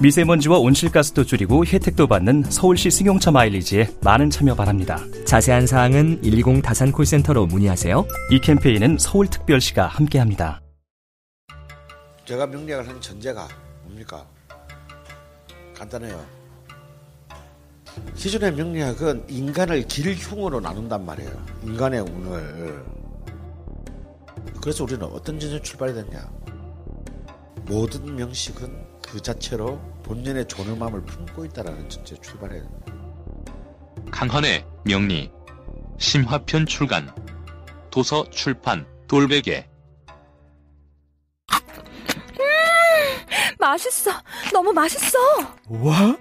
미세먼지와 온실가스도 줄이고 혜택도 받는 서울시 승용차 마일리지에 많은 참여 바랍니다. 자세한 사항은 120 다산 콜센터로 문의하세요. 이 캠페인은 서울특별시가 함께합니다. 제가 명리학을 한 전제가 뭡니까? 간단해요. 기존의 명리학은 인간을 길흉으로 나눈단 말이에요. 인간의 운을. 그래서 우리는 어떤 전제 출발이 됐냐? 모든 명식은 그 자체로 본연의 존엄함을 품고 있다라는 전제 출발해야 됩니다. 강헌의 명리 심화편 출간 도서 출판 돌베개 맛있어 너무 맛있어 와,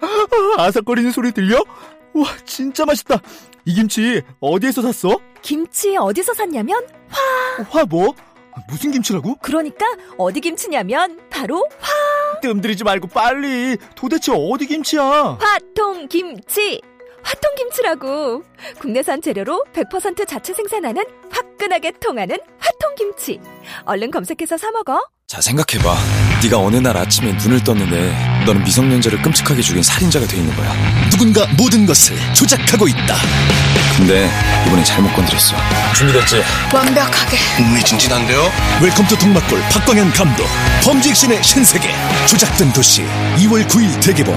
아삭거리는 소리 들려? 와, 진짜 맛있다. 이 김치 어디에서 샀어? 김치 어디서 샀냐면 화 뭐? 무슨 김치라고? 그러니까 어디 김치냐면 바로 뜸들이지 말고 빨리. 도대체 어디 김치야? 화통 김치 화통 김치라고 국내산 재료로 100% 자체 생산하는 화끈하게 통하는 화통 김치 얼른 검색해서 사 먹어 자 생각해봐 네가 어느 날 아침에 눈을 떴는데 너는 미성년자를 끔찍하게 죽인 살인자가 돼 있는 거야 누군가 모든 것을 조작하고 있다. 근데 이번엔 잘못 건드렸어. 준비됐지? 완벽하게. 흥미진진한데요? Welcome to 동막골 박광현 감독. 범죄 액션의 신세계. 조작된 도시 2월 9일 대개봉.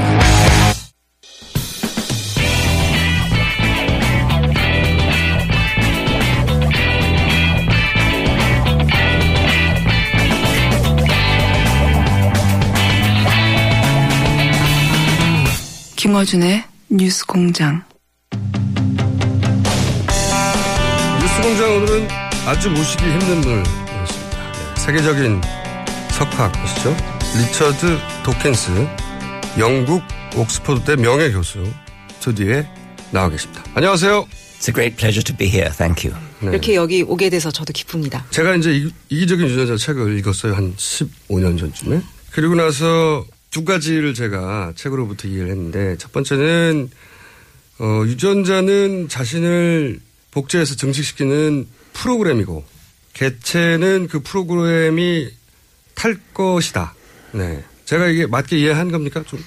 김어준의 뉴스 공장 공장 오늘은 아주 모시기 힘든 분을 모셨습니다. 네, 세계적인 석학이시죠. 리처드 도켄스, 영국 옥스퍼드대 명예교수 스튜디오에 나와 계십니다. 안녕하세요. It's a great pleasure to be here. Thank you. 네. 이렇게 여기 오게 돼서 저도 기쁩니다. 제가 이제 이- 이기적인 유전자 책을 읽었어요. 한 15년 전쯤에. 그리고 나서 두 가지를 제가 책으로부터 이해를 했는데 첫 번째는 어, 유전자는 자신을 복제해서 증식시키는 프로그램이고 개체는 그 프로그램이 탈 것이다. 네. 제가 이게 맞게 이해한 겁니까? 좀.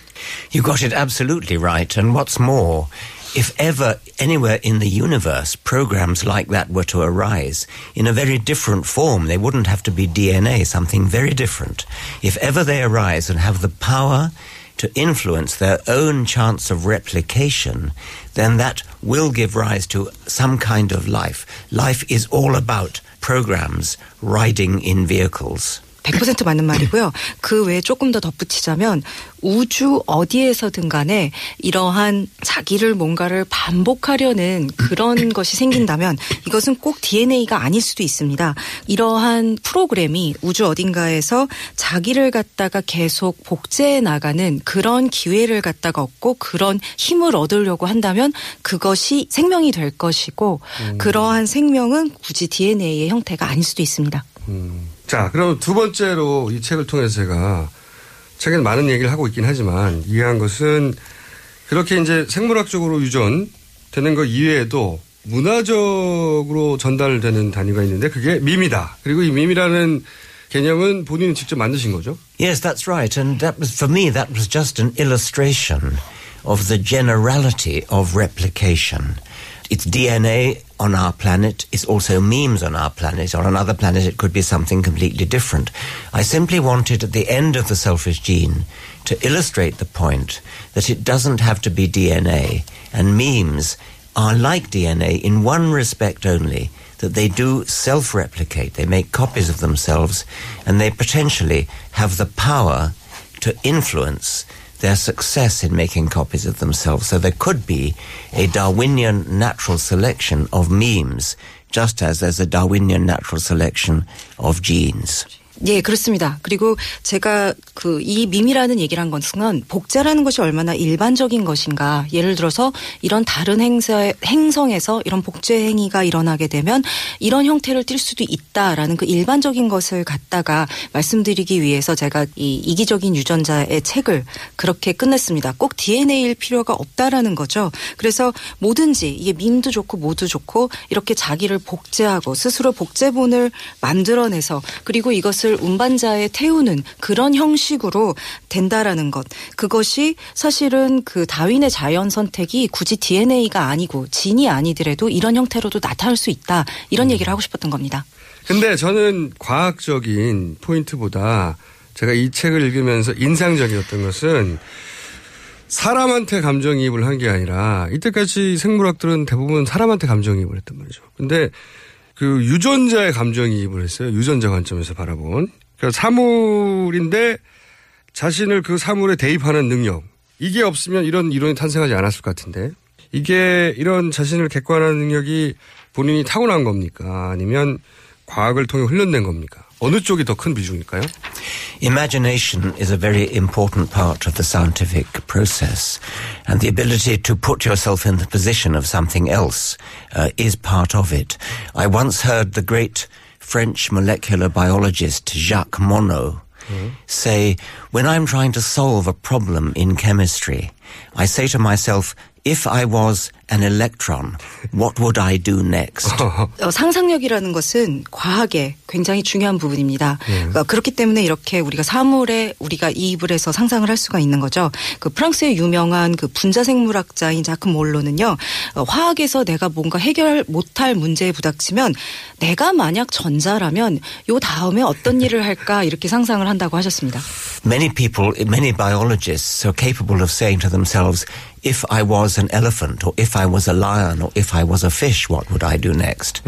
You got it absolutely right. And what's more, if ever anywhere in the universe programs like that were to arise in a very different form, they wouldn't have to be DNA, something very different. If ever they arise and have the power to influence their own chance of replication, then that will give rise to some kind of life. Life is all about programs riding in vehicles. 100% 맞는 말이고요. 그 외에 조금 더 덧붙이자면 우주 어디에서든 간에 이러한 자기를 뭔가를 반복하려는 그런 것이 생긴다면 이것은 꼭 DNA가 아닐 수도 있습니다. 이러한 프로그램이 우주 어딘가에서 자기를 갖다가 계속 복제해 나가는 그런 기회를 갖다가 얻고 그런 힘을 얻으려고 한다면 그것이 생명이 될 것이고 그러한 생명은 굳이 DNA의 형태가 아닐 수도 있습니다. 자, 그럼 두 번째로 이 책을 통해서 제가 책에는 많은 얘기를 하고 있긴 하지만 이해한 것은 그렇게 이제 생물학적으로 유전되는 것 이외에도 문화적으로 전달되는 단위가 있는데 그게 밈이다. 그리고 이 밈이라는 개념은 본인이 직접 만드신 거죠? Yes, that's right. And that was, for me, that was just an illustration of the generality of replication. It's DNA on our planet. It's also memes on our planet. On another planet, it could be something completely different. I simply wanted at the end of the selfish gene to illustrate the point that it doesn't have to be DNA. And memes are like DNA in one respect only, that they do self-replicate. They make copies of themselves and they potentially have the power to influence their success in making copies of themselves. So there could be a Darwinian natural selection of memes, just as there's a Darwinian natural selection of genes. 예, 그렇습니다. 그리고 제가 그 이 밈이라는 얘기를 한 것은 복제라는 것이 얼마나 일반적인 것인가. 예를 들어서 이런 다른 행사, 행성에서 이런 복제 행위가 일어나게 되면 이런 형태를 띌 수도 있다라는 그 일반적인 것을 갖다가 말씀드리기 위해서 제가 이 이기적인 유전자의 책을 그렇게 끝냈습니다. 꼭 DNA일 필요가 없다라는 거죠. 그래서 뭐든지 이게 밈도 좋고 뭐도 좋고 이렇게 자기를 복제하고 스스로 복제본을 만들어내서 그리고 이것을 운반자에 태우는 그런 형식으로 된다라는 것. 그것이 사실은 그 다윈의 자연 선택이 굳이 DNA가 아니고 진이 아니더라도 이런 형태로도 나타날 수 있다. 이런 얘기를 하고 싶었던 겁니다. 근데 저는 과학적인 포인트보다 제가 이 책을 읽으면서 인상적이었던 것은 사람한테 감정이입을 한 게 아니라 이때까지 생물학들은 대부분 사람한테 감정이입을 했단 말이죠. 근데 그 유전자의 감정이입을 했어요. 유전자 관점에서 바라본. 그러니까 사물인데 자신을 그 사물에 대입하는 능력. 이게 없으면 이런 이론이 탄생하지 않았을 것 같은데. 이게 이런 자신을 객관하는 능력이 본인이 타고난 겁니까? 아니면 과학을 통해 훈련된 겁니까? 어느 쪽이 더 큰 비중일까요? Imagination is a very important part of the scientific process, and the ability to put yourself in the position of something else uh, is part of it. I once heard the great French molecular biologist Jacques Monod say, when I'm trying to solve a problem in chemistry, I say to myself, if I was an electron, what would I do next? 어, 상상력이라는 것은 과학의 굉장히 중요한 부분입니다. 그러니까 그렇기 때문에 이렇게 우리가 사물에 우리가 이입을 해서 상상을 할 수가 있는 거죠. 그 프랑스의 유명한 그 분자생물학자인 자크 몰로는요, 어, 화학에서 내가 뭔가 해결 못할 문제에 부닥치면 내가 만약 전자라면 요 다음에 어떤 일을 할까 이렇게 상상을 한다고 하셨습니다. Many people, many biologists are capable of saying to themselves, if I was an elephant, or if I was a lion, or if I was a fish, what would I do next?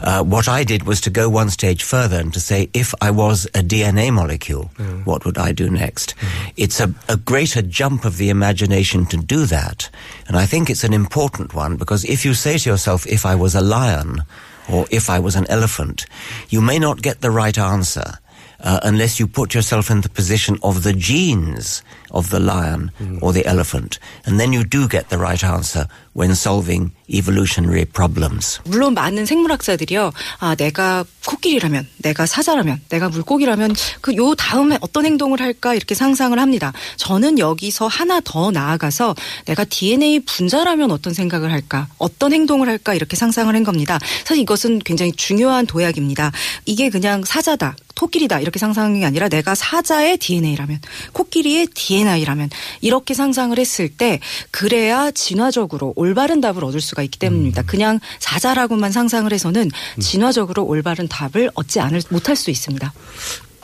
Uh, what I did was to go one stage further and to say, if I was a DNA molecule, what would I do next? It's a, a greater jump of the imagination to do that. And I think it's an important one because if you say to yourself, if I was a lion, or if I was an elephant, you may not get the right answer. Uh, unless you put yourself in the position of the genes of the lion or the elephant. And then you do get the right answer when solving evolutionary problems. 물론 많은 생물학자들이요. 아, 내가 코끼리라면, 내가 사자라면, 내가 물고기라면 그 요 다음에 어떤 행동을 할까 이렇게 상상을 합니다. 저는 여기서 하나 더 나아가서 내가 DNA 분자라면 어떤 생각을 할까, 어떤 행동을 할까 이렇게 상상을 한 겁니다. 사실 이것은 굉장히 중요한 도약입니다. 이게 그냥 사자다. 토끼리다 이렇게 상상이 아니라 내가 사자의 DNA라면 코끼리의 DNA라면 이렇게 상상을 했을 때 그래야 진화적으로 올바른 답을 얻을 수가 있기 때문입니다. 그냥 사자라고만 상상을 해서는 진화적으로 올바른 답을 얻지 않을 못할 수 있습니다.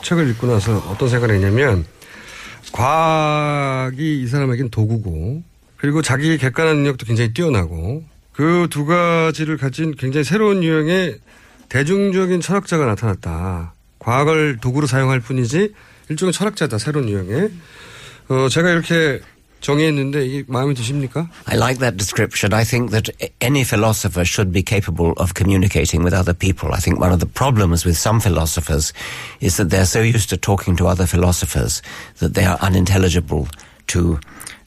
책을 읽고 나서 어떤 생각을 했냐면 과학이 이 사람에겐 도구고 그리고 자기의 객관한 능력도 굉장히 뛰어나고 그 두 가지를 가진 굉장히 새로운 유형의 대중적인 철학자가 나타났다. 과학을 도구로 사용할 뿐이지 일종의 철학자다 새로운 유형의. 어, 제가 이렇게 정의했는데 이게 마음에 드십니까? I like that description. I think that any philosopher should be capable of communicating with other people. I think one of the problems with some philosophers is that they're so used to talking to other philosophers that they are unintelligible to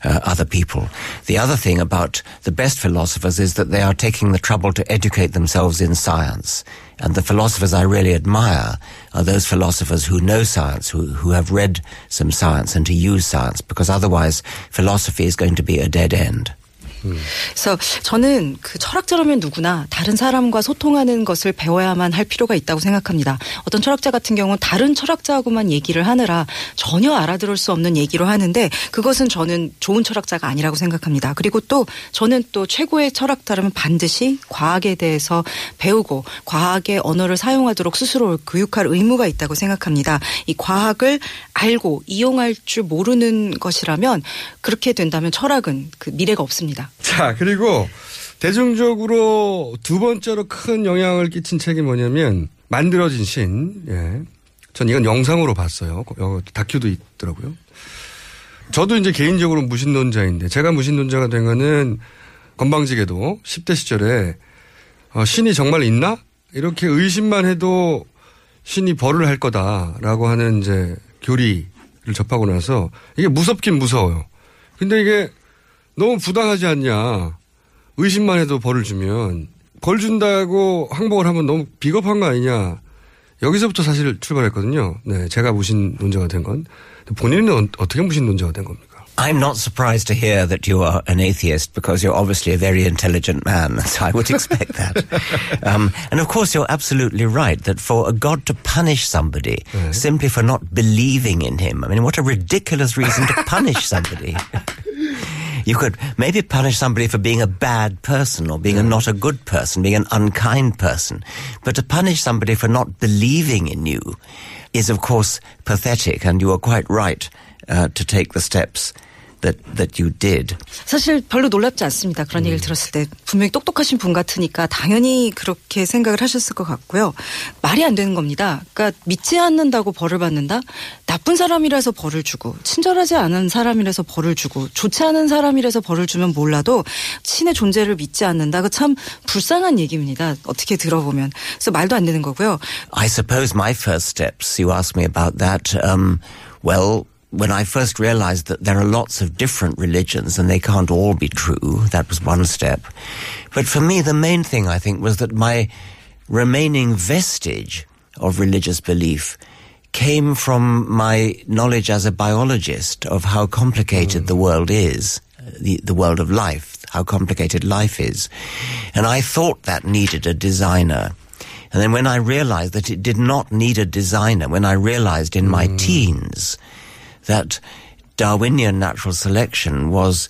uh, other people. The other thing about the best philosophers is that they are taking the trouble to educate themselves in science. and the philosophers I really admire are those philosophers who know science, who, who have read some science and to use science, because otherwise philosophy is going to be a dead end. 그래서 저는 그 철학자라면 누구나 다른 사람과 소통하는 것을 배워야만 할 필요가 있다고 생각합니다. 어떤 철학자 같은 경우는 다른 철학자하고만 얘기를 하느라 전혀 알아들을 수 없는 얘기로 하는데 그것은 저는 좋은 철학자가 아니라고 생각합니다. 그리고 또 저는 또 최고의 철학자라면 반드시 과학에 대해서 배우고 과학의 언어를 사용하도록 스스로 교육할 의무가 있다고 생각합니다. 이 과학을 알고 이용할 줄 모르는 것이라면 그렇게 된다면 철학은 그 미래가 없습니다. 자, 그리고 대중적으로 두 번째로 큰 영향을 끼친 책이 뭐냐면 만들어진 신. 예. 전 이건 영상으로 봤어요. 어, 다큐도 있더라고요. 저도 이제 개인적으로 무신론자인데 제가 무신론자가 된 거는 건방지게도 10대 시절에 어, 신이 정말 있나? 이렇게 의심만 해도 신이 벌을 할 거다라고 하는 이제 교리를 접하고 나서 이게 무섭긴 무서워요. 근데 이게 너무 부당하지 않냐. 의심만 해도 벌을 주면 벌 준다고 항복을 하면 너무 비겁한 거 아니냐. 여기서부터 사실 출발했거든요. 네, 제가 무신 논자가 된 건. 본인은 어떻게 무신 논자가 된 겁니까? I'm not surprised to hear that you are an atheist because you're obviously a very intelligent man. So I would expect that. um, and of course, you're absolutely right that for a God to punish somebody simply for not believing in him, I mean, what a ridiculous reason to punish somebody. You could maybe punish somebody for being a bad person or being a not a good person, being an unkind person. But to punish somebody for not believing in you is, of course, pathetic. And you are quite right uh, to take the steps that, that you did. 사실 별로 놀랍지 않습니다. 그런 음. 얘기를 들었을 때 분명히 똑똑하신 분 같으니까 당연히 그렇게 생각을 하셨을 것 같고요. 말이 안 되는 겁니다. 그러니까 믿지 않는다고 벌을 받는다. 나쁜 사람이라서 벌을 주고 친절하지 않은 사람이라서 벌을 주고 좋지 않은 사람이라서 벌을 주면 몰라도 신의 존재를 믿지 않는다. 그 참 불쌍한 얘기입니다. 어떻게 들어보면 그래서 말도 안 되는 거고요. I suppose my first steps, you asked me about that. Um, well, when I first realized that there are lots of different religions and they can't all be true, that was one step. But for me, the main thing I think was that my remaining vestige of religious belief came from my knowledge as a biologist of how complicated the world is, the, the world of life, how complicated life is. And I thought that needed a designer. And then when I realized that it did not need a designer, when I realized in my mm. teens that Darwinian natural selection was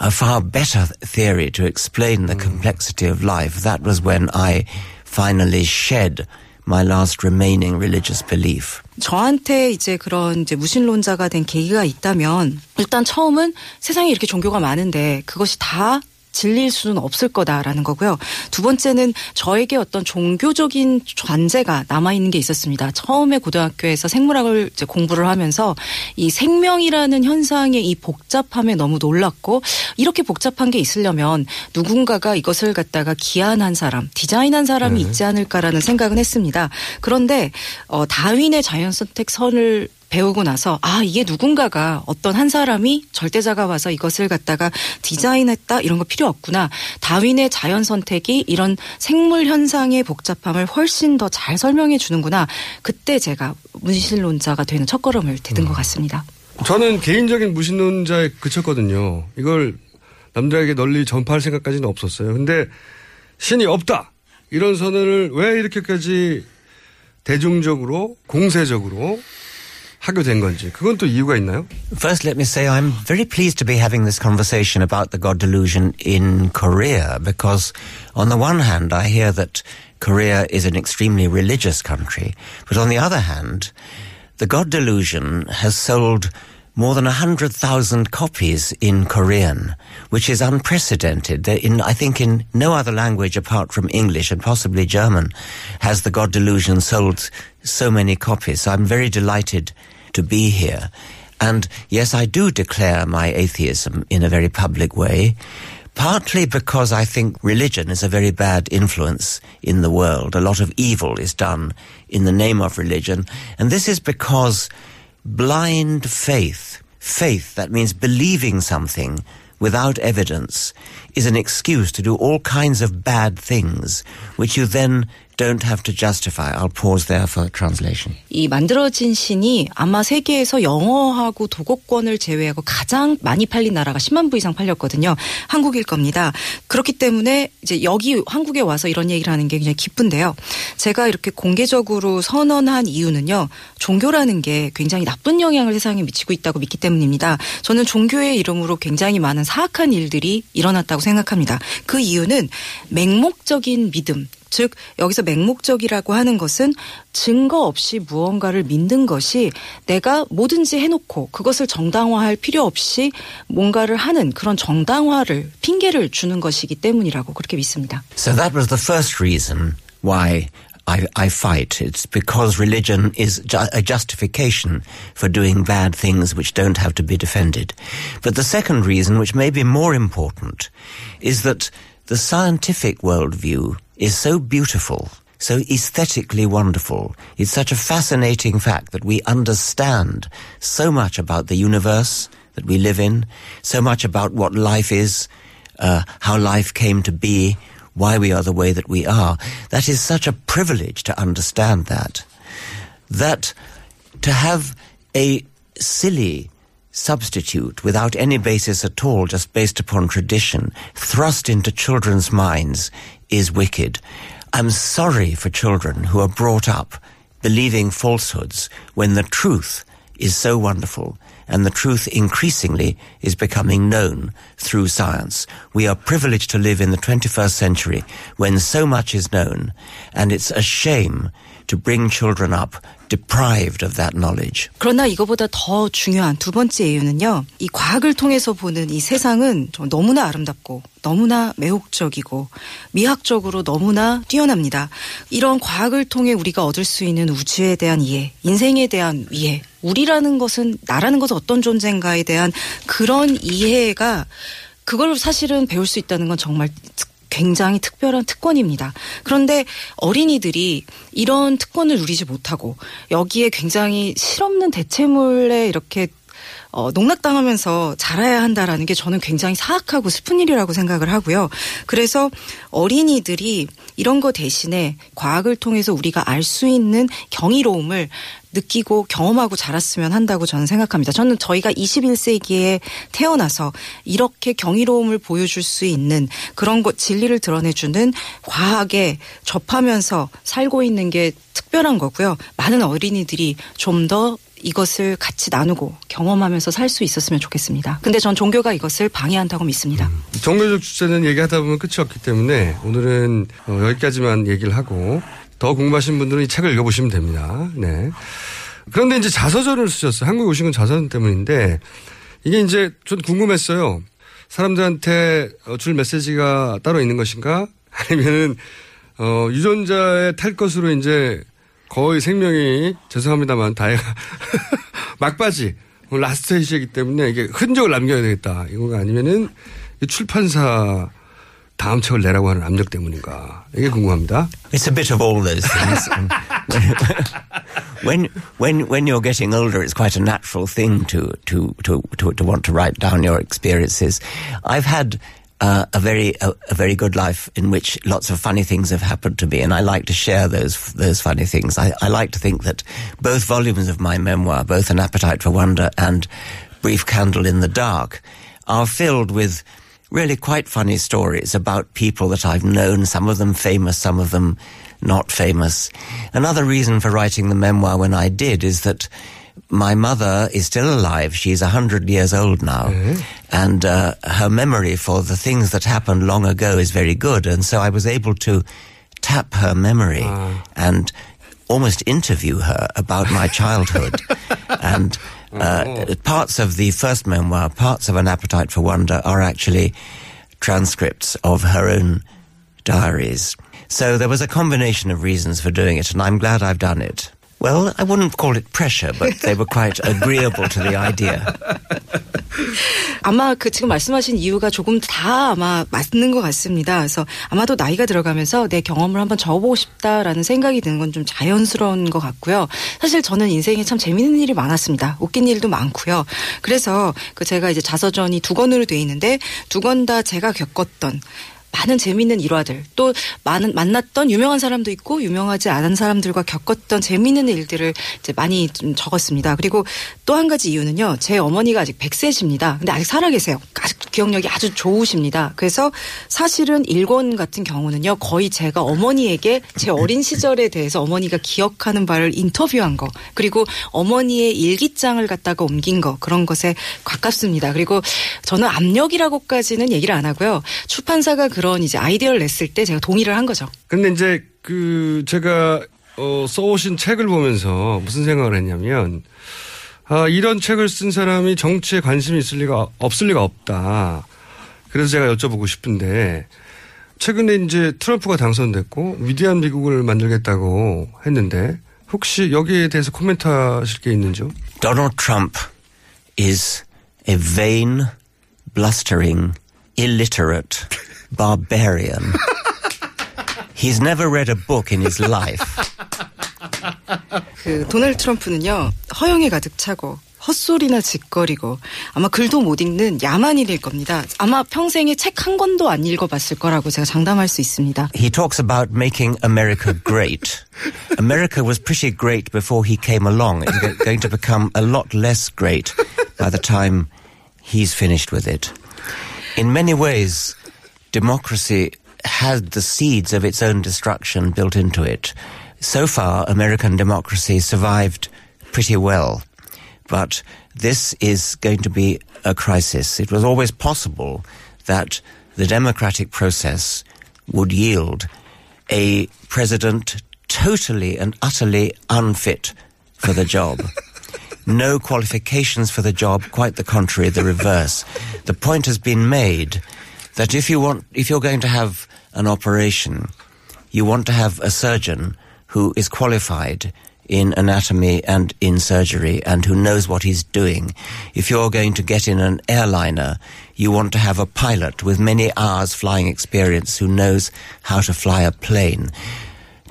a far better theory to explain the complexity of life, that was when I finally shed my last remaining religious belief. 저한테 이제 그런 이제 무신론자가 된 계기가 있다면 일단 처음은 세상에 이렇게 종교가 많은데 그것이 다 진리일 수는 없을 거다라는 거고요. 두 번째는 저에게 어떤 종교적인 관제가 남아있는 게 있었습니다. 처음에 고등학교에서 생물학을 공부를 하면서 이 생명이라는 현상의 이 복잡함에 너무 놀랐고 이렇게 복잡한 게 있으려면 누군가가 이것을 갖다가 기한한 사람, 디자인한 사람이 있지 않을까라는 생각은 했습니다. 그런데 어, 다윈의 자연 선택 선을 배우고 나서 아 이게 누군가가 어떤 한 사람이 절대자가 와서 이것을 갖다가 디자인했다 이런 거 필요 없구나 다윈의 자연 선택이 이런 생물 현상의 복잡함을 훨씬 더 잘 설명해 주는구나 그때 제가 문신론자가 되는 첫걸음을 디딘 것 같습니다. 저는 개인적인 무신론자에 그쳤거든요. 이걸 남들에게 널리 전파할 생각까지는 없었어요. 근데 신이 없다! 이런 선언을 왜 이렇게까지 대중적으로, 공세적으로 하게 된 건지. 그건 또 이유가 있나요? First, let me say I'm very pleased to be having this conversation about the God delusion in Korea because, on the one hand, I hear that Korea is an extremely religious country, but on the other hand, the God delusion has sold more than 100,000 copies in Korean, which is unprecedented. There In, I think in no other language apart from English and possibly German has the God delusion sold so many copies. So I'm very delighted to be here. And yes, I do declare my atheism in a very public way, partly because I think religion is a very bad influence in the world. A lot of evil is done in the name of religion. And this is because blind faith, faith that means believing something without evidence, is an excuse to do all kinds of bad things, which you then don't have to justify. I'll pause there for translation. 이 만들어진 신이 아마 세계에서 영어하고 도곡권을 제외하고 가장 많이 팔린 나라가 10만 부 이상 팔렸거든요. 한국일 겁니다. 그렇기 때문에 이제 여기 한국에 와서 이런 얘기를 하는 게 굉장히 기쁜데요. 제가 이렇게 공개적으로 선언한 이유는요. 종교라는 게 굉장히 나쁜 영향을 세상에 미치고 있다고 믿기 때문입니다. 저는 종교의 이름으로 굉장히 많은 사악한 일들이 일어났다고 생각합니다. 그 이유는 맹목적인 믿음, 즉 여기서 맹목적이라고 하는 것은 증거 없이 무언가를 믿는 것이 내가 뭐든지 해놓고 그것을 정당화할 필요 없이 뭔가를 하는 그런 정당화를 핑계를 주는 것이기 때문이라고 그렇게 믿습니다. So that was the first reason why I, I fight. It's because religion is ju- a justification for doing bad things which don't have to be defended. But the second reason, which may be more important, is that the scientific worldview is so beautiful so aesthetically wonderful. It's such a fascinating fact that we understand so much about the universe that we live in, so much about what life is, uh, how life came to be, why we are the way that we are. That is such a privilege to understand that. That to have a silly substitute without any basis at all, just based upon tradition, thrust into children's minds is wicked. I'm sorry for children who are brought up believing falsehoods when the truth is so wonderful and the truth increasingly is becoming known through science. We are privileged to live in the 21st century when so much is known and it's a shame to bring children up deprived of that knowledge. 그러나 이거보다 더 중요한 두 번째 이유는요. 이 과학을 통해서 보는 이 세상은 좀 너무나 아름답고 너무나 매혹적이고 미학적으로 너무나 뛰어납니다. 이런 과학을 통해 우리가 얻을 수 있는 우주에 대한 이해, 인생에 대한 이해, 우리라는 것은 나라는 것은 어떤 존재인가에 대한 그런 이해가 그걸 사실은 배울 수 있다는 건 정말 굉장히 특별한 특권입니다. 그런데 어린이들이 이런 특권을 누리지 못하고 여기에 굉장히 실없는 대체물에 이렇게 어, 농락당하면서 자라야 한다라는 게 저는 굉장히 사악하고 슬픈 일이라고 생각을 하고요. 그래서 어린이들이 이런 거 대신에 과학을 통해서 우리가 알 수 있는 경이로움을 느끼고 경험하고 자랐으면 한다고 저는 생각합니다. 저는 저희가 21세기에 태어나서 이렇게 경이로움을 보여줄 수 있는 그런 것 진리를 드러내주는 과학에 접하면서 살고 있는 게 특별한 거고요. 많은 어린이들이 좀더 이것을 같이 나누고 경험하면서 살 수 있었으면 좋겠습니다. 근데 전 종교가 이것을 방해한다고 믿습니다. 음, 종교적 주제는 얘기하다 보면 끝이 없기 때문에 오늘은 어, 여기까지만 얘기를 하고 더 궁금하신 분들은 이 책을 읽어보시면 됩니다. 네. 그런데 이제 자서전을 쓰셨어요. 한국에 오신 건 자서전 때문인데 이게 이제 좀 궁금했어요. 사람들한테 어, 줄 메시지가 따로 있는 것인가? 아니면은 어, 유전자에 탈 것으로 이제 거의 생명이 죄송합니다만 다해가 막바지 라스트 스테이지이기 때문에 이게 흔적을 남겨야 되겠다 이거가 아니면은 출판사 다음 책을 내라고 하는 압력 때문인가 이게 궁금합니다. It's a bit of all those things. when when when you're getting older, it's quite a natural thing to to to to, to want to write down your experiences. I've had uh, a very a, a, very good life in which lots of funny things have happened to me, and I like to share those those funny things. I, I like to think that both volumes of my memoir, both An Appetite for Wonder and Brief Candle in the Dark, are filled with really quite funny stories about people that I've known. Some of them famous, some of them not famous. Another reason for writing the memoir when I did is that my mother is still alive. She's a hundred years old now, mm-hmm. and uh, her memory for the things that happened long ago is very good. And so I was able to tap her memory uh. and almost interview her about my childhood. and uh, parts of the first memoir, parts of An Appetite for Wonder, are actually transcripts of her own diaries. So there was a combination of reasons for doing it, and I'm glad I've done it. Well, I wouldn't call it pressure, but they were quite agreeable to the idea. 아마 그 지금 말씀하신 이유가 조금 다 아마 맞는 것 같습니다. 그래서 아마도 나이가 들어가면서 내 경험을 한번 적어보고 싶다라는 생각이 드는 건 좀 자연스러운 것 같고요. 사실 저는 인생에 참 재밌는 일이 많았습니다. 웃긴 일도 많고요. 그래서 그 제가 이제 자서전이 두 권으로 돼 있는데 두 권 다 제가 겪었던 많은 재미있는 일화들 또 많은 만났던 유명한 사람도 있고 유명하지 않은 사람들과 겪었던 재미있는 일들을 이제 많이 좀 적었습니다. 그리고 또 한 가지 이유는요. 제 어머니가 아직 100세십니다. 근데 아직 살아 계세요. 아직 기억력이 아주 좋으십니다. 그래서 사실은 일권 같은 경우는요. 거의 제가 어머니에게 제 어린 시절에 대해서 어머니가 기억하는 바를 인터뷰한 거 그리고 어머니의 일기장을 갖다가 옮긴 거 그런 것에 가깝습니다. 그리고 저는 압력이라고까지는 얘기를 안 하고요. 출판사가 그런 그런 이제 아이디어를 냈을 때 제가 동의를 한 거죠. 근데 이제 그 제가 어, 써오신 책을 보면서 무슨 생각을 했냐면 아, 이런 책을 쓴 사람이 정치에 관심이 있을 리가 없을 리가 없다. 그래서 제가 여쭤보고 싶은데 최근에 이제 트럼프가 당선됐고 위대한 미국을 만들겠다고 했는데 혹시 여기에 대해서 코멘트 하실 게 있는지요? Donald Trump is a vain, blustering, illiterate barbarian. He's never read a book in his life. 그 도널드 트럼프는요 허영에 가득 차고 헛소리나 짓거리고 아마 글도 못 읽는 야만인일 겁니다. 아마 평생에 책 한 권도 안 읽어봤을 거라고 제가 장담할 수 있습니다. He talks about making America great. America was pretty great before he came along. It's go- going to become a lot less great by the time he's finished with it. In many ways, democracy had the seeds of its own destruction built into it. So far, American democracy survived pretty well. But this is going to be a crisis. It was always possible that the democratic process would yield a president totally and utterly unfit for the job. No qualifications for the job, quite the contrary, the reverse. The point has been made that if you want, if you're going to have an operation, you want to have a surgeon who is qualified in anatomy and in surgery and who knows what he's doing. If you're going to get in an airliner, you want to have a pilot with many hours flying experience who knows how to fly a plane.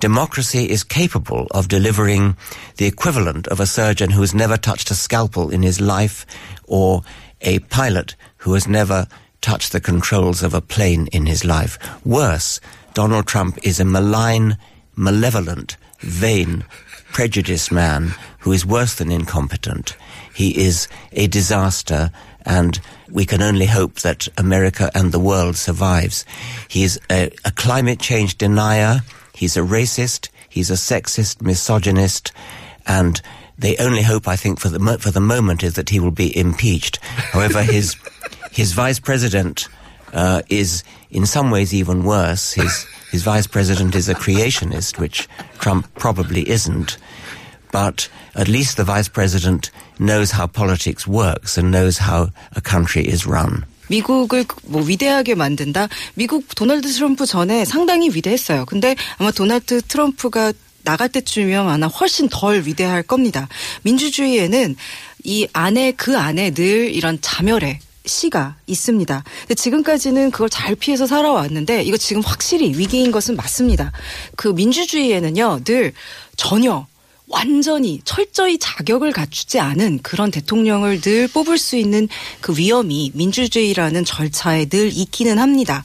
Democracy is capable of delivering the equivalent of a surgeon who has never touched a scalpel in his life or a pilot who has never touched the controls of a plane in his life. Worse, Donald Trump is a malign, malevolent, vain, prejudiced man who is worse than incompetent. He is a disaster and we can only hope that America and the world survives. He is a, a climate change denier. He's a racist. He's a sexist, misogynist, and the only hope I think for the for the moment is that he will be impeached. However, his his vice president uh, is in some ways even worse. His his vice president is a creationist, which Trump probably isn't. But at least the vice president knows how politics works and knows how a country is run. 미국을 뭐 위대하게 만든다. 미국 도널드 트럼프 전에 상당히 위대했어요. 근데 아마 도널드 트럼프가 나갈 때쯤이면 아마 훨씬 덜 위대할 겁니다. 민주주의에는 이 안에 그 안에 늘 이런 자멸의 시가 있습니다. 근데 지금까지는 그걸 잘 피해서 살아왔는데 이거 지금 확실히 위기인 것은 맞습니다. 그 민주주의에는요 늘 전혀 완전히 철저히 자격을 갖추지 않은 그런 대통령을 늘 뽑을 수 있는 그 위험이 민주주의라는 절차에 늘 있기는 합니다.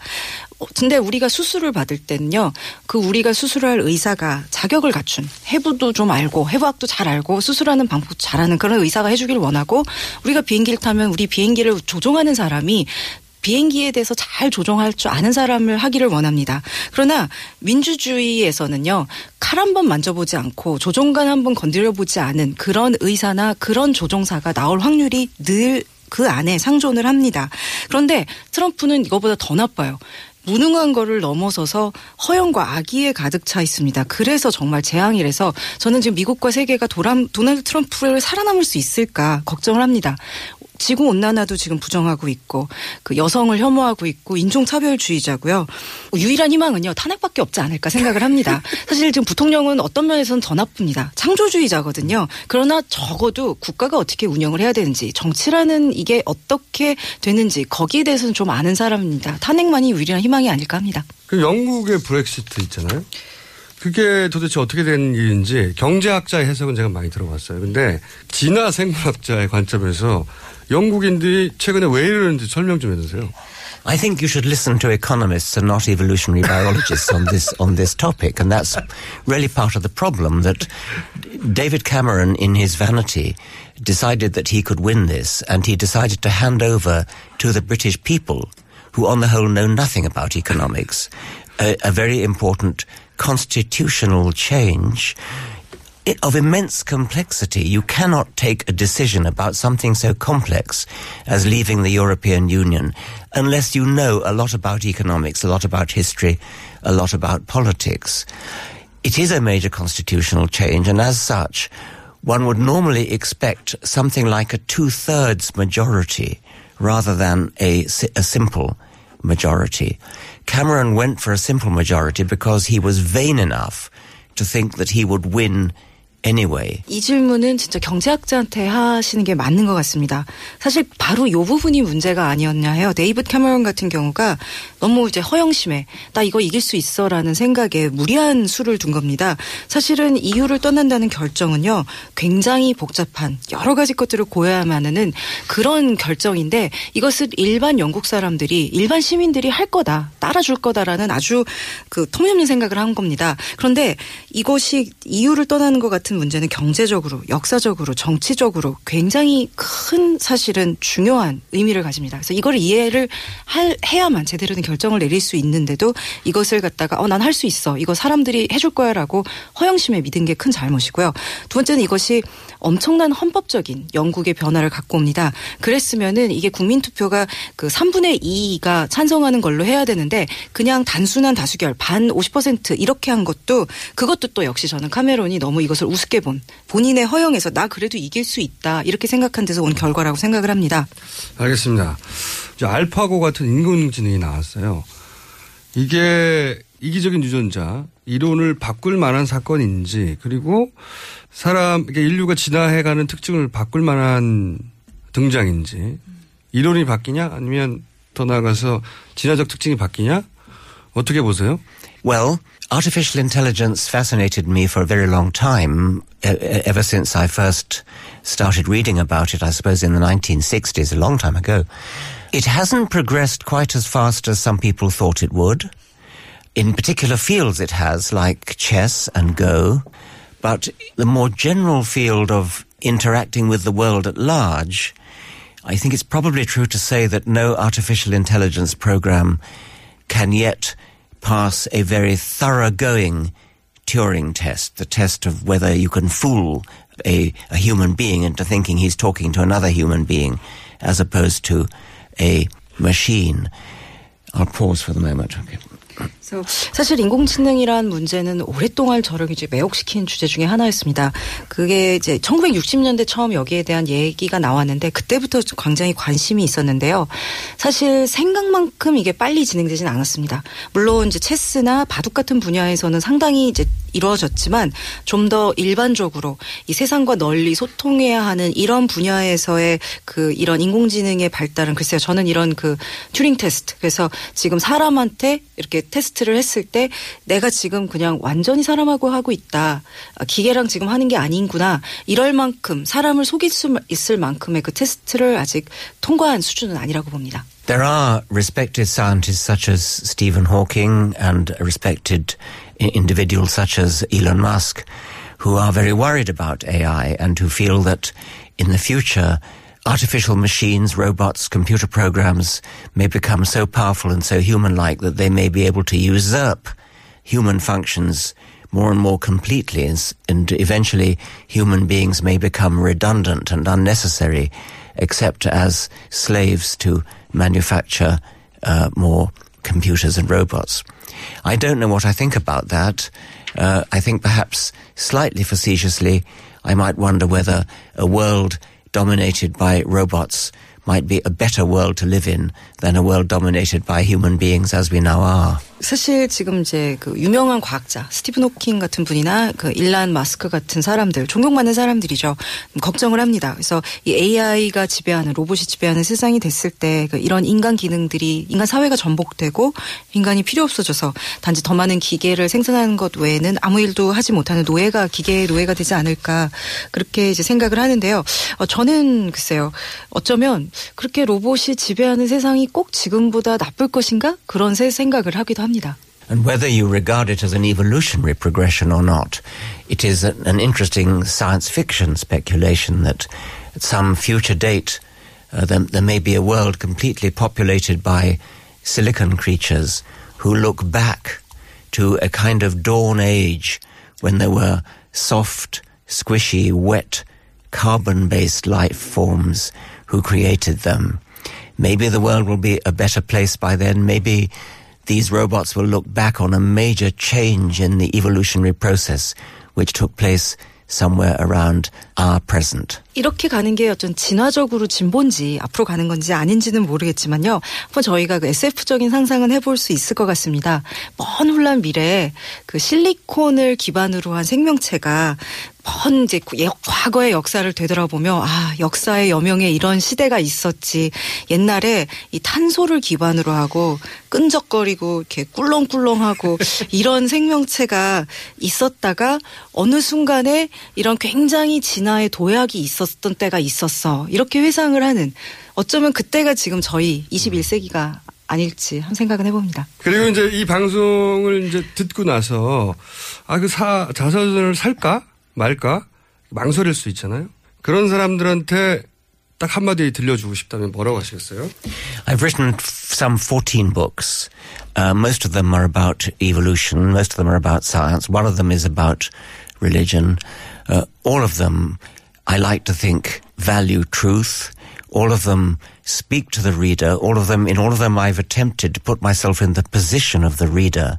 어, 근데 우리가 수술을 받을 때는요, 그 우리가 수술할 의사가 자격을 갖춘 해부도 좀 알고 해부학도 잘 알고 수술하는 방법도 잘하는 그런 의사가 해주길 원하고 우리가 비행기를 타면 우리 비행기를 조종하는 사람이 비행기에 대해서 잘 조종할 줄 아는 사람을 하기를 원합니다. 그러나 민주주의에서는요, 칼 한 번 만져보지 않고 조종관 한 번 건드려보지 않은 그런 의사나 그런 조종사가 나올 확률이 늘 그 안에 상존을 합니다. 그런데 트럼프는 이거보다 더 나빠요. 무능한 거를 넘어서서 허영과 악의에 가득 차 있습니다. 그래서 정말 재앙이라서 저는 지금 미국과 세계가 도람, 도널드 트럼프를 살아남을 수 있을까 걱정을 합니다. 지구 온난화도 지금 부정하고 있고 그 여성을 혐오하고 있고 인종 차별주의자고요. 유일한 희망은요 탄핵밖에 없지 않을까 생각을 합니다. 사실 지금 부통령은 어떤 면에서는 더 나쁩니다. 창조주의자거든요. 그러나 적어도 국가가 어떻게 운영을 해야 되는지 정치라는 이게 어떻게 되는지 거기에 대해서는 좀 아는 사람입니다. 탄핵만이 유일한 희망이 아닐까 합니다. 그 영국의 브렉시트 있잖아요. 그게 도대체 어떻게 된 일인지 경제학자의 해석은 제가 많이 들어봤어요. 근데 진화 생물학자의 관점에서 영국인들이 최근에 왜 이러는지 설명 좀 해주세요. I think you should listen to economists and not evolutionary biologists on this on this topic, and that's really part of the problem. That David Cameron, in his vanity, decided that he could win this, and he decided to hand over to the British people, who on the whole know nothing about economics, a, a very important constitutional change i- of immense complexity. You cannot take a decision about something so complex as leaving the European Union unless you know a lot about economics, a lot about history, a lot about politics. It is a major constitutional change, and as such, one would normally expect something like a two-thirds majority rather than a, a simple majority. Cameron went for a simple majority because he was vain enough to think that he would win anyway. 이 질문은 진짜 경제학자한테 하시는 게 맞는 것 같습니다. 사실 바로 이 부분이 문제가 아니었냐 해요. 데이빗 캐머런 같은 경우가 너무 이제 허영심에 나 이거 이길 수 있어라는 생각에 무리한 수를 둔 겁니다. 사실은 EU를 떠난다는 결정은요 굉장히 복잡한 여러 가지 것들을 고려야만 하는 그런 결정인데 이것을 일반 영국 사람들이 일반 시민들이 할 거다 따라줄 거다라는 아주 그 터무니없는 생각을 한 겁니다. 그런데 이것이 EU를 떠나는 것 같은 문제는 경제적으로, 역사적으로, 정치적으로 굉장히 큰 사실은 중요한 의미를 가집니다. 그래서 이걸 이해를 할, 해야만 제대로 된 결정을 내릴 수 있는데도 이것을 갖다가 어, 난 할 수 있어. 이거 사람들이 해줄 거야라고 허영심에 믿은 게 큰 잘못이고요. 두 번째는 이것이 엄청난 헌법적인 영국의 변화를 갖고 옵니다. 그랬으면은 이게 국민투표가 그 3분의 2가 찬성하는 걸로 해야 되는데 그냥 단순한 다수결 반 50% 이렇게 한 것도 그것도 또 역시 저는 카메론이 너무 이것을 우습게 본 본인의 허영에서 나 그래도 이길 수 있다 이렇게 생각한 데서 온 결과라고 생각을 합니다. 알겠습니다. 이제 알파고 같은 인공지능이 나왔어요. 이게 이기적인 유전자 이론을 바꿀 만한 사건인지 그리고 사람 인류가 진화해가는 특징을 바꿀 만한 등장인지 이론이 바뀌냐 아니면 더 나아가서 진화적 특징이 바뀌냐 어떻게 보세요? Well, artificial intelligence fascinated me for a very long time, ever since I first started reading about it, I suppose in the 1960s, a long time ago. It hasn't progressed quite as fast as some people thought it would. In particular fields it has, like chess and Go, but the more general field of interacting with the world at large, I think it's probably true to say that no artificial intelligence program can yet pass a very thoroughgoing Turing test, the test of whether you can fool a, a human being into thinking he's talking to another human being as opposed to a machine. I'll pause for the moment. Okay. 그래서 사실 인공지능이란 문제는 오랫동안 저를 이제 매혹시킨 주제 중에 하나였습니다. 그게 이제 1960년대 처음 여기에 대한 얘기가 나왔는데 그때부터 굉장히 관심이 있었는데요. 사실 생각만큼 이게 빨리 진행되진 않았습니다. 물론 이제 체스나 바둑 같은 분야에서는 상당히 이제 이루어졌지만 좀 더 일반적으로 이 세상과 널리 소통해야 하는 이런 분야에서의 그 이런 인공지능의 발달은 글쎄요 저는 이런 그 튜링 테스트 그래서 지금 사람한테 이렇게 테스트 를 했을 때 내가 지금 그냥 완전히 사람하고 하고 있다 아, 기계랑 지금 하는 게 아닌구나 이럴 만큼 사람을 속일 수 있을 만큼의 그 테스트를 아직 통과한 수준은 아니라고 봅니다. There are respected scientists such as Stephen Hawking and respected individuals such as Elon Musk who are very worried about AI and who feel that in the future artificial machines, robots, computer programs may become so powerful and so human-like that they may be able to usurp human functions more and more completely and, eventually human beings may become redundant and unnecessary except as slaves to manufacture uh, more computers and robots. I don't know what I think about that. Uh, I think perhaps slightly facetiously, I might wonder whether a world dominated by robots might be a better world to live in than a world dominated by human beings as we now are. 사실 지금 이제 그 유명한 과학자 스티븐 호킹 같은 분이나 그 일란 마스크 같은 사람들 존경받는 사람들이죠 걱정을 합니다. 그래서 이 AI가 지배하는 로봇이 지배하는 세상이 됐을 때 그 이런 인간 기능들이 인간 사회가 전복되고 인간이 필요 없어져서 단지 더 많은 기계를 생산하는 것 외에는 아무 일도 하지 못하는 노예가 기계의 노예가 되지 않을까 그렇게 이제 생각을 하는데요. 어, 저는 글쎄요 어쩌면 그렇게 로봇이 지배하는 세상이 꼭 지금보다 나쁠 것인가 그런 새 생각을 하기도 합니다. And whether you regard it as an evolutionary progression or not, it is an, an interesting science fiction speculation that at some future date uh, there, there may be a world completely populated by silicon creatures who look back to a kind of dawn age when there were soft, squishy, wet, carbon-based life forms who created them. Maybe the world will be a better place by then. Maybe these robots will look back on a major change in the evolutionary process which took place somewhere around our present. 이렇게 가는 게 어떤 진화적으로 진본지 앞으로 가는 건지 아닌지는 모르겠지만요. 한번 저희가 그 SF적인 상상은 해볼 수 있을 것 같습니다. 먼 훌란 미래에 그 실리콘을 기반으로 한 생명체가 먼 이제 과거의 역사를 되돌아보며 아 역사의 여명에 이런 시대가 있었지. 옛날에 이 탄소를 기반으로 하고 끈적거리고 이렇게 꿀렁꿀렁하고 이런 생명체가 있었다가 어느 순간에 이런 굉장히 진화의 도약이 있었던 때가 있었어. 이렇게 회상을 하는 어쩌면 그때가 지금 저희 21세기가 아닐지 한 생각은 해봅니다. 그리고 이제 이 방송을 이제 듣고 나서 아 그 사 자서전을 살까 말까 망설일 수 있잖아요. 그런 사람들한테 딱 한마디 들려주고 싶다면 뭐라고 하시겠어요? I've written some 14 books. Uh, most of them are about evolution. Most of them are about science. One of them is about religion. Uh, all of them, I like to think, value truth. All of them speak to the reader. All of them, in all of them, I've attempted to put myself in the position of the reader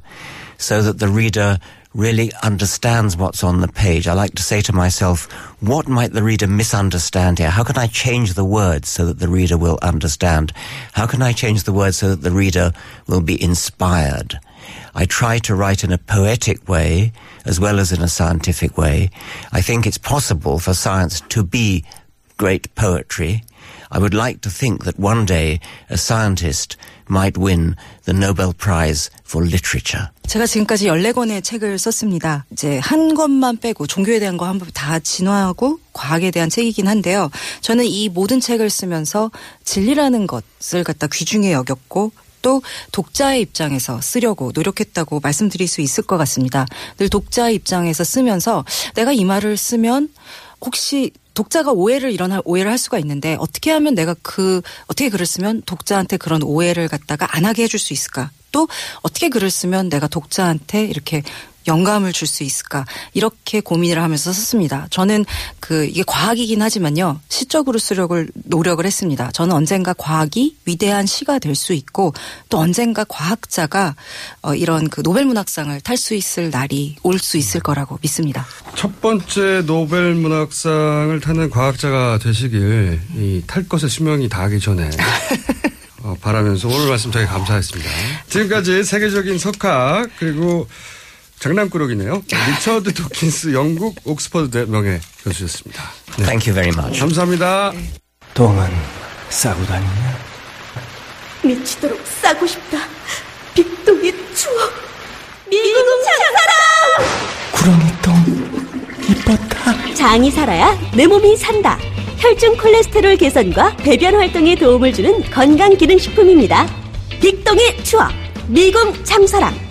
so that the reader really understands what's on the page. I like to say to myself, what might the reader misunderstand here? How can I change the words so that the reader will understand? How can I change the words so that the reader will be inspired? I try to write in a poetic way as well as in a scientific way. I think it's possible for science to be great poetry. I would like to think that one day a scientist might win the Nobel Prize for Literature. 제가 지금까지 14권의 책을 썼습니다. 이제 한 권만 빼고 종교에 대한 거 한번 다 진화하고 과학에 대한 책이긴 한데요. 저는 이 모든 책을 쓰면서 진리라는 것을 갖다 귀중히 여겼고 또 독자의 입장에서 쓰려고 노력했다고 말씀드릴 수 있을 것 같습니다. 늘 독자의 입장에서 쓰면서 내가 이 말을 쓰면 혹시 독자가 오해를 일어날 오해를 할 수가 있는데 어떻게 하면 내가 그 어떻게 글을 쓰면 독자한테 그런 오해를 갖다가 안 하게 해줄 수 있을까? 또 어떻게 글을 쓰면 내가 독자한테 이렇게 영감을 줄 수 있을까 이렇게 고민을 하면서 썼습니다. 저는 그 이게 과학이긴 하지만요 시적으로 쓰려고 노력을 했습니다. 저는 언젠가 과학이 위대한 시가 될 수 있고 또 언젠가 과학자가 어 이런 그 노벨 문학상을 탈 수 있을 날이 올 수 있을 거라고 믿습니다. 첫 번째 노벨 문학상을 타는 과학자가 되시길 이 탈 것의 수명이 다하기 전에 어, 바라면서 오늘 말씀 되게 감사했습니다. 지금까지 세계적인 석학 그리고 장난꾸러기네요. 리처드 도킨스 영국 옥스퍼드 명예 교수였습니다. 네. Thank you very much. 감사합니다. 똥은 싸고 다니냐? 미치도록 싸고 싶다. 빅동의 추억. 미국 장사랑! 구렁이 똥 이뻤다. 장이 살아야 내 몸이 산다. 혈중 콜레스테롤 개선과 배변 활동에 도움을 주는 건강 기능식품입니다. 빅동의 추억. 미궁 장사랑.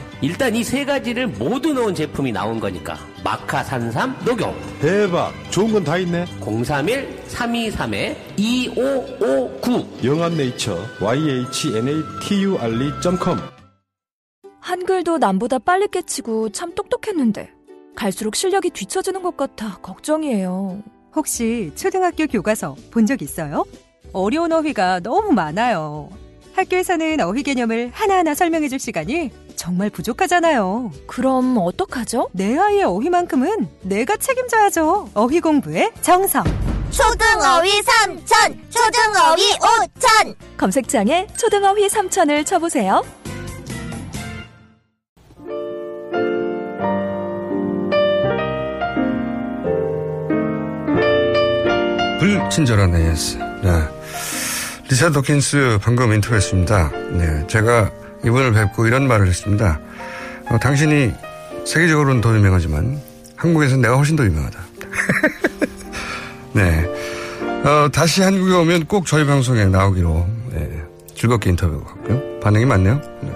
일단 이 세 가지를 모두 넣은 제품이 나온 거니까 마카 산삼 녹용 대박 좋은 건 다 있네 031-323-2559 영한네이처 yhnaturi.com 한글도 남보다 빨리 깨치고 참 똑똑했는데 갈수록 실력이 뒤처지는 것 같아 걱정이에요. 혹시 초등학교 교과서 본 적 있어요? 어려운 어휘가 너무 많아요. 학교에서는 어휘 개념을 하나하나 설명해 줄 시간이 정말 부족하잖아요. 그럼 어떡하죠? 내 아이의 어휘만큼은 내가 책임져야죠. 어휘 공부의 정성. 초등어휘 3천, 초등어휘 5천. 검색창에 초등어휘 3천을 쳐보세요. 불친절한 AS. 네. 리사 도킨스 방금 인터뷰했습니다. 네. 제가 이분을 뵙고 이런 말을 했습니다. 어, 당신이 세계적으로는 더 유명하지만 한국에서는 내가 훨씬 더 유명하다. 네. 어, 다시 한국에 오면 꼭 저희 방송에 나오기로 네. 즐겁게 인터뷰하고요. 반응이 많네요. 네.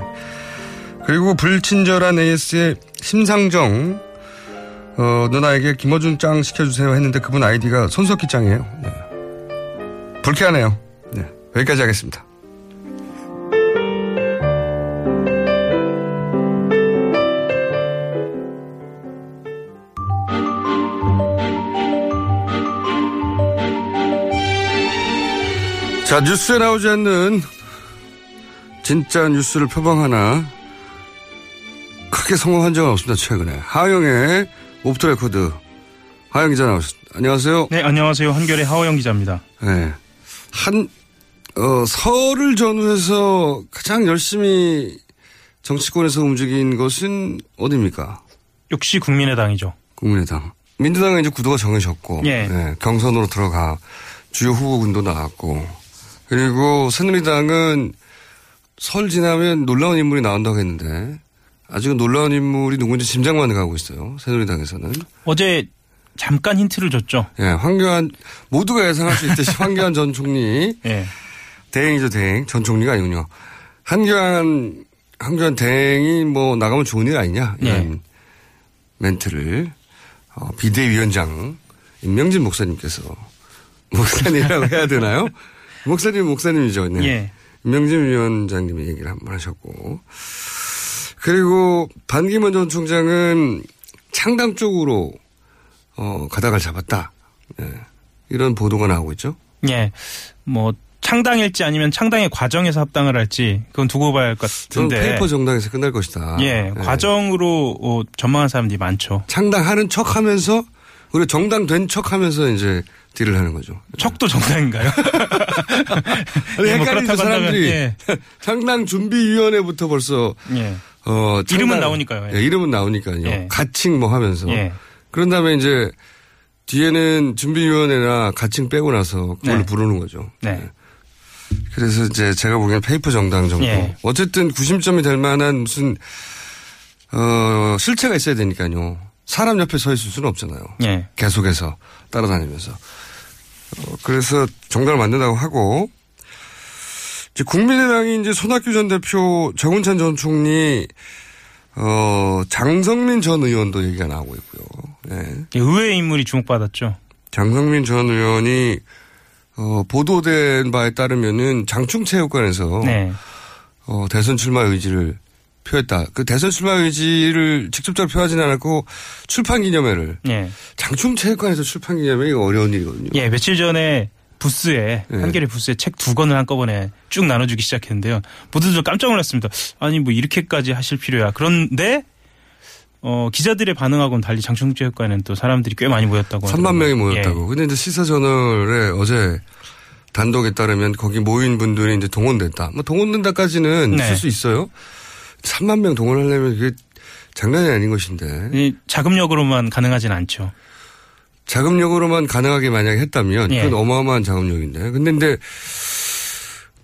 그리고 불친절한 AS의 심상정 어, 누나에게 김어준 짱 시켜주세요 했는데 그분 아이디가 손석희 짱이에요. 네. 불쾌하네요. 네. 여기까지 하겠습니다. 자, 뉴스에 나오지 않는 진짜 뉴스를 표방하나 크게 성공한 적은 없습니다, 최근에. 하어영의 off the record. 하어영 기자 나오셨습니다. 안녕하세요. 네, 안녕하세요. 한겨레 하어영 기자입니다. 네. 한, 어, 설을 전후해서 가장 열심히 정치권에서 움직인 것은 어디입니까? 역시 국민의당이죠. 국민의당. 민주당은 이제 구도가 정해졌고, 예. 네, 경선으로 들어가 주요 후보군도 나왔고, 그리고 새누리당은 설 지나면 놀라운 인물이 나온다고 했는데, 아직은 놀라운 인물이 누군지 짐작만 가고 있어요. 새누리당에서는. 어제 잠깐 힌트를 줬죠. 예, 황교안, 모두가 예상할 수 있듯이 황교안 전 총리. 예. 대행이죠, 대행. 전 총리가 아니군요. 한교안, 한교안 대행이 뭐 나가면 좋은 일 아니냐. 이런 예. 멘트를, 어, 비대위원장 임명진 목사님께서 목사님이라고 해야 되나요? 목사님 목사님이죠. 네. 예. 인명진 위원장님이 얘기를 한번 하셨고. 그리고 반기문 전 총장은 창당 쪽으로 어, 가닥을 잡았다. 예. 이런 보도가 나오고 있죠. 예. 뭐 창당일지 아니면 창당의 과정에서 합당을 할지 그건 두고 봐야 할 것 같은데. 페이퍼 정당에서 끝날 것이다. 예. 과정으로 어, 전망한 사람들이 많죠. 창당하는 척 하면서, 그리고 정당 된 척 하면서 이제 딜을 하는 거죠. 척도 정당인가요? 아니, 예, 뭐 헷갈리는 그렇다고 사람들이 예. 창당 준비위원회부터 벌써, 예. 어, 이름은 창당- 나오니까요. 예. 예, 이름은 나오니까요. 예. 가칭 뭐 하면서. 예. 그런 다음에 이제 뒤에는 준비위원회나 가칭 빼고 나서 그걸 네. 부르는 거죠. 네. 그래서 이제 제가 보기엔 페이퍼 정당 정도. 예. 어쨌든 구심점이 될 만한 무슨, 어, 실체가 있어야 되니까요. 사람 옆에 서 있을 수는 없잖아요. 예. 계속해서 따라다니면서. 어, 그래서 정당을 만든다고 하고, 이제 국민의당이 이제 손학규 전 대표, 정운찬 전 총리, 어, 장성민 전 의원도 얘기가 나오고 있고요. 네. 의외의 인물이 주목받았죠. 장성민 전 의원이, 어, 보도된 바에 따르면은 장충체육관에서, 네. 어, 대선 출마 의지를 표했다. 그 대선 출마 의지를 직접적으로 표하지는 않았고, 출판 기념회를, 예. 장충체육관에서 출판 기념회 이거 어려운 일이거든요. 예, 며칠 전에 부스에 네. 한겨레 부스에 책 두 권을 한꺼번에 쭉 나눠주기 시작했는데요. 모두들 깜짝 놀랐습니다. 아니 뭐 이렇게까지 하실 필요야. 그런데 어, 기자들의 반응하고는 달리 장충체육관에는 또 사람들이 꽤 많이 모였다고. 3만 명이 하더라고요. 모였다고. 예. 근데 이제 시사저널에 어제 단독에 따르면 거기 모인 분들이 이제 동원됐다. 뭐 동원된다까지는 네. 있을 수 있어요. 3만 명 동원하려면 그게 장난이 아닌 것인데. 이 자금력으로만 가능하진 않죠. 자금력으로만 가능하게 만약에 했다면 예. 그건 어마어마한 자금력인데. 근데 근데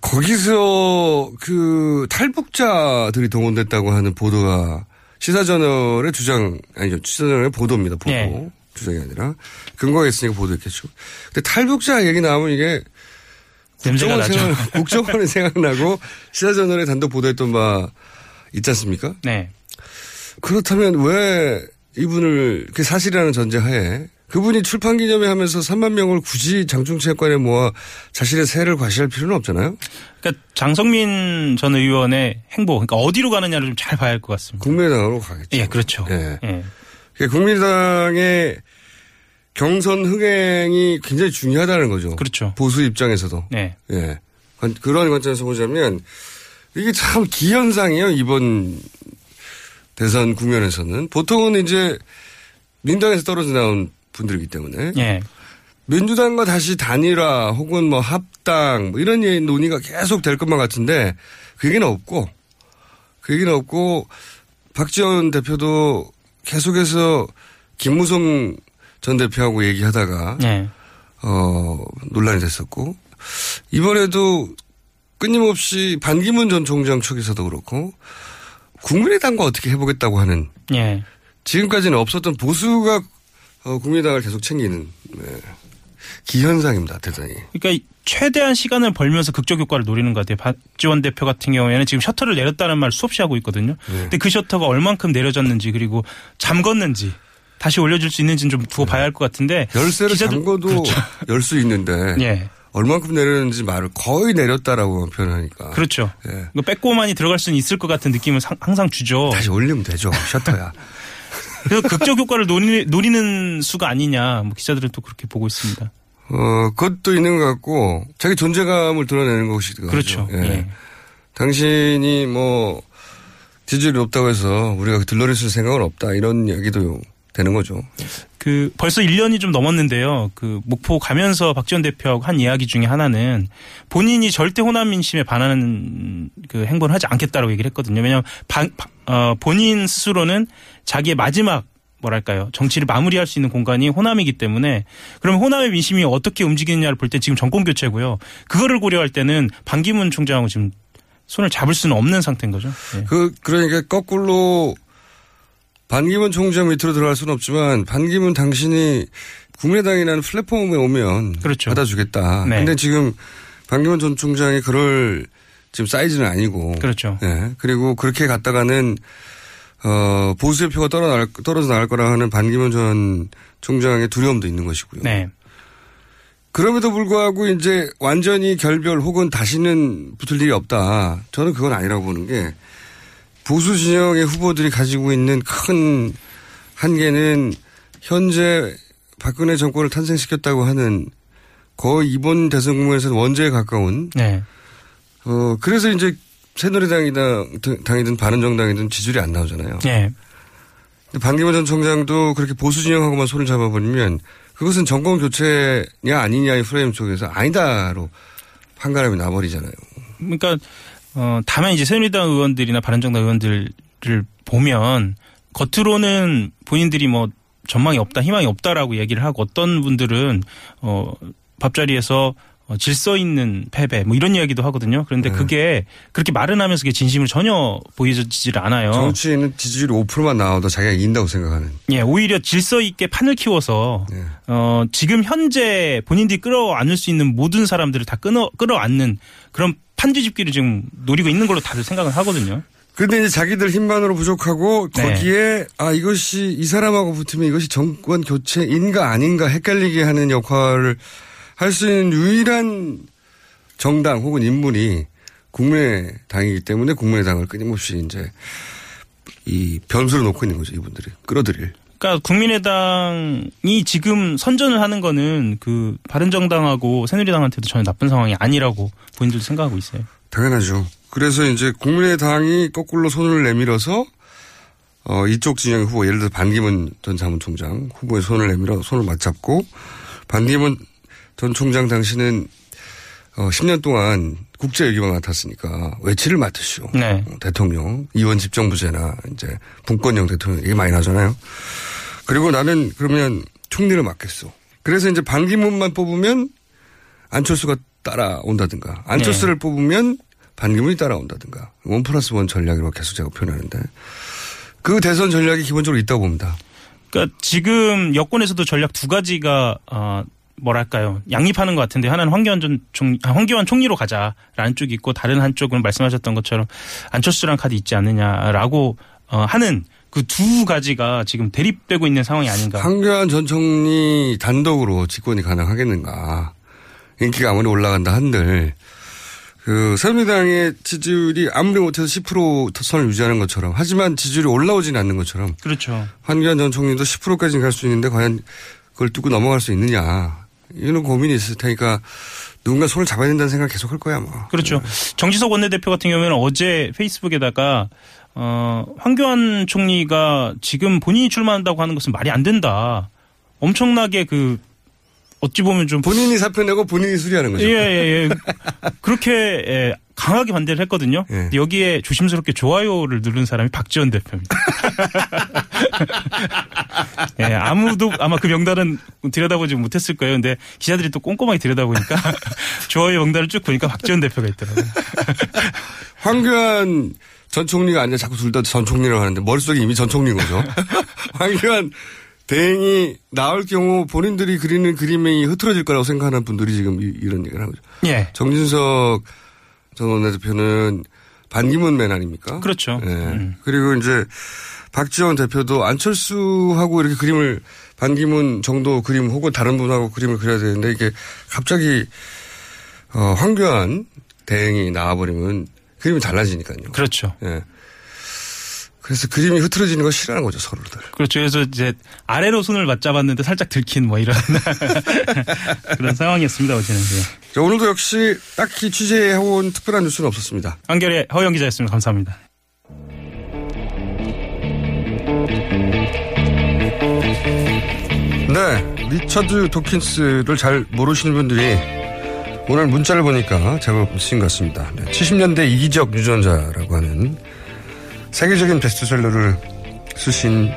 거기서 그 탈북자들이 동원됐다고 하는 보도가 시사저널의 주장 아니죠 시사저널의 보도입니다. 보도 예. 주장이 아니라 근거가 있으니까 보도했겠죠. 근데 탈북자 얘기 나오면 이게 국정원. 생각, 국정원이 생각나고 시사저널에 단독 보도했던 바 있지 않습니까? 네. 그렇다면 왜 이분을 그 사실이라는 전제하에 그분이 출판 기념회 하면서 3만 명을 굳이 장충체육관에 모아 자신의 세를 과시할 필요는 없잖아요. 그러니까 장성민 전 의원의 행보, 그러니까 어디로 가느냐를 좀 잘 봐야 할 것 같습니다. 국민의당으로 가겠죠. 예, 그렇죠. 예. 예. 그 국민의당의 경선 흥행이 굉장히 중요하다는 거죠. 그렇죠. 보수 입장에서도. 네. 예. 관- 그런 관점에서 보자면 이게 참 기현상이에요. 이번 대선 국면에서는. 보통은 이제 민당에서 떨어져 나온 분들이기 때문에. 예. 민주당과 다시 단일화 혹은 뭐 합당 뭐 이런 얘기 논의가 계속 될 것만 같은데 그 얘기는 없고 그 얘기는 없고 박지원 대표도 계속해서 김무성 전 대표하고 얘기하다가 네. 어 논란이 됐었고 이번에도 끊임없이 반기문 전 총장 측에서도 그렇고 국민의당과 어떻게 해보겠다고 하는 예. 지금까지는 없었던 보수가 어, 국민의당을 계속 챙기는 네. 기현상입니다. 대단히. 그러니까 최대한 시간을 벌면서 극적 효과를 노리는 것 같아요. 박지원 대표 같은 경우에는 지금 셔터를 내렸다는 말 수없이 하고 있거든요. 네. 근데 그 셔터가 얼만큼 내려졌는지 그리고 잠궜는지 다시 올려줄 수 있는지는 좀 두고 봐야 할 것 같은데 열쇠를 기자들- 잠궈도 그렇죠. 열수 있는데 예. 얼만큼 내렸는지 말을 거의 내렸다라고 표현하니까. 그렇죠. 예. 이거 빼고만이 들어갈 수는 있을 것 같은 느낌은 상- 항상 주죠. 다시 올리면 되죠. 셔터야. 그래서 극적 효과를 노리, 노리는 수가 아니냐. 뭐 기자들은 또 그렇게 보고 있습니다. 어, 그것도 있는 것 같고, 자기 존재감을 드러내는 것이거든요. 그렇죠. 예. 예. 당신이 뭐, 지지율이 높다고 해서 우리가 들러리 쓸 생각은 없다. 이런 얘기도 되는 거죠. 그 벌써 1년이 좀 넘었는데요. 그 목포 가면서 박지원 대표하고 한 이야기 중에 하나는 본인이 절대 호남 민심에 반하는 그 행보를 하지 않겠다라고 얘기를 했거든요. 왜냐하면 반- 바- 어, 본인 스스로는 자기의 마지막 뭐랄까요 정치를 마무리할 수 있는 공간이 호남이기 때문에 그럼 호남의 민심이 어떻게 움직이느냐를 볼 때 지금 정권 교체고요. 그거를 고려할 때는 반기문 총장하고 지금 손을 잡을 수는 없는 상태인 거죠. 예. 그, 그러니까 거꾸로 반기문 총장 밑으로 들어갈 수는 없지만 반기문 당신이 국민의당이라는 플랫폼에 오면 받아주겠다. 네. 근데 지금 반기문 전 총장이 그럴 지금 사이즈는 아니고. 그렇죠. 예. 그리고 그렇게 갔다가는 어, 보수의 표가 떨어날, 떨어져 나갈 거라 하는 반기문 전 총장의 두려움도 있는 것이고요. 네. 그럼에도 불구하고 이제 완전히 결별 혹은 다시는 붙을 일이 없다. 저는 그건 아니라고 보는 게 보수 진영의 후보들이 가지고 있는 큰 한계는 현재 박근혜 정권을 탄생시켰다고 하는 거의 이번 대선 국면에서는 원죄에 가까운 네. 어 그래서 이제 새누리당이다 당이든 바른정당이든 지지율이 안 나오잖아요. 네. 근데 반기문 전 총장도 그렇게 보수 진영하고만 손을 잡아버리면 그것은 정권 교체냐 아니냐의 프레임 속에서 아니다로 판가름이 나버리잖아요. 그러니까 어 다만 이제 새누리당 의원들이나 바른정당 의원들을 보면 겉으로는 본인들이 뭐 전망이 없다, 희망이 없다라고 얘기를 하고 어떤 분들은 어 밥자리에서 어, 질서 있는 패배 뭐 이런 이야기도 하거든요. 그런데 네. 그게 그렇게 말은 하면서 그게 진심을 전혀 보여지질 않아요. 정치인은 지지율이 5%만 나와도 자기가 이긴다고 생각하는. 예, 오히려 질서 있게 판을 키워서 네. 어 지금 현재 본인들이 끌어안을 수 있는 모든 사람들을 다 끌어 끌어안는 그런 판지집기를 지금 노리고 있는 걸로 다들 생각을 하거든요. 근데 이제 자기들 힘만으로 부족하고 네. 거기에 아 이것이 이 사람하고 붙으면 이것이 정권 교체인가 아닌가 헷갈리게 하는 역할을 할 수 있는 유일한 정당 혹은 인물이 국민의당이기 때문에 국민의당을 끊임없이 이제 이 변수를 놓고 있는 거죠 이분들이 끌어들일. 그러니까 국민의당이 지금 선전을 하는 거는 그 바른정당하고 새누리당한테도 전혀 나쁜 상황이 아니라고 본인들도 생각하고 있어요. 당연하죠. 그래서 이제 국민의당이 거꾸로 손을 내밀어서 어, 이쪽 진영의 후보, 예를 들어 반기문 전 사무총장 후보의 손을 내밀어 손을 맞잡고 반기문 전 총장 당시는 어, 10년 동안 국제외교만 맡았으니까 외치를 맡으시오. 네. 어, 대통령, 이원 집정부제나 이제 분권형 대통령 얘기 많이 나잖아요. 그리고 나는 그러면 총리를 맡겠어. 그래서 이제 반기문만 뽑으면 안철수가 따라온다든가 안철수를 뽑으면 반기문이 따라온다든가 원 플러스 원 전략이라고 계속 제가 표현하는데 그 대선 전략이 기본적으로 있다고 봅니다. 그러니까 지금 여권에서도 전략 두 가지가 어 뭐랄까요 양립하는 것 같은데 하나는 황교안 전 총, 아, 황교안 총리로 가자라는 쪽이 있고 다른 한쪽은 말씀하셨던 것처럼 안철수랑 카드 있지 않느냐라고 어 하는 그 두 가지가 지금 대립되고 있는 상황이 아닌가. 황교안 전 총리 단독으로 집권이 가능하겠는가. 인기가 아무리 올라간다 한들 그 새누리당의 지지율이 아무리 못해서 10% 선을 유지하는 것처럼 하지만 지지율이 올라오지는 않는 것처럼 그렇죠. 황교안 전 총리도 10%까지는 갈 수 있는데 과연 그걸 뚫고 넘어갈 수 있느냐. 이런 고민이 있을 테니까 누군가 손을 잡아야 된다는 생각 계속 할 거야 뭐. 그렇죠. 정지석 원내대표 같은 경우에는 어제 페이스북에다가 어, 황교안 총리가 지금 본인이 출마한다고 하는 것은 말이 안 된다. 엄청나게 그 어찌 보면 좀 본인이 사표 내고 본인이 수리하는 거죠. 예, 예, 예. 그렇게 예, 강하게 반대를 했거든요. 예. 여기에 조심스럽게 좋아요를 누른 사람이 박지원 대표입니다. 예, 아무도 아마 그 명단은 들여다보지 못했을 거예요. 근데 기자들이 또 꼼꼼하게 들여다보니까 좋아요 명단을 쭉 보니까 박지원 대표가 있더라고요. 황교안 전 총리가 아니라 자꾸 둘 다 전 총리라고 하는데 머릿속에 이미 전 총리인 거죠. 황교안 대행이 나올 경우 본인들이 그리는 그림이 흐트러질 거라고 생각하는 분들이 지금 이- 이런 얘기를 하는 거죠. 예. 정진석 전 원내대표는 반기문 맨 아닙니까? 그렇죠. 예. 그리고 이제 박지원 대표도 안철수하고 이렇게 그림을 반기문 정도 그림 혹은 다른 분하고 그림을 그려야 되는데 이게 갑자기 어, 황교안 대행이 나와버리면 그림이 달라지니까요. 그렇죠. 예. 그래서 그림이 흐트러지는 걸 싫어하는 거죠, 서로들. 그렇죠. 그래서 이제 아래로 손을 맞잡았는데 살짝 들킨 뭐 이런 그런 상황이었습니다. 어제는. 네. 자, 오늘도 역시 딱히 취재해온 특별한 뉴스는 없었습니다. 한결의 허영 기자였습니다. 감사합니다. 네, 리처드 도킨스를 잘 모르시는 분들이 오늘 문자를 보니까 제법 있으신 것 같습니다. 네, 70년대 이기적 유전자라고 하는 세계적인 베스트셀러를 쓰신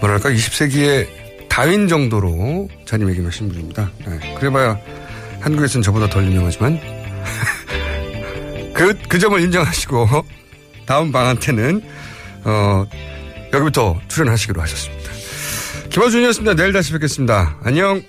뭐랄까 20세기의 다윈 정도로 자리매김하신 분입니다. 네, 그래봐야 한국에서는 저보다 덜 유명하지만 그, 그 점을 인정하시고 다음 방한테는 어, 여기부터 출연하시기로 하셨습니다. 김어준이었습니다. 내일 다시 뵙겠습니다. 안녕.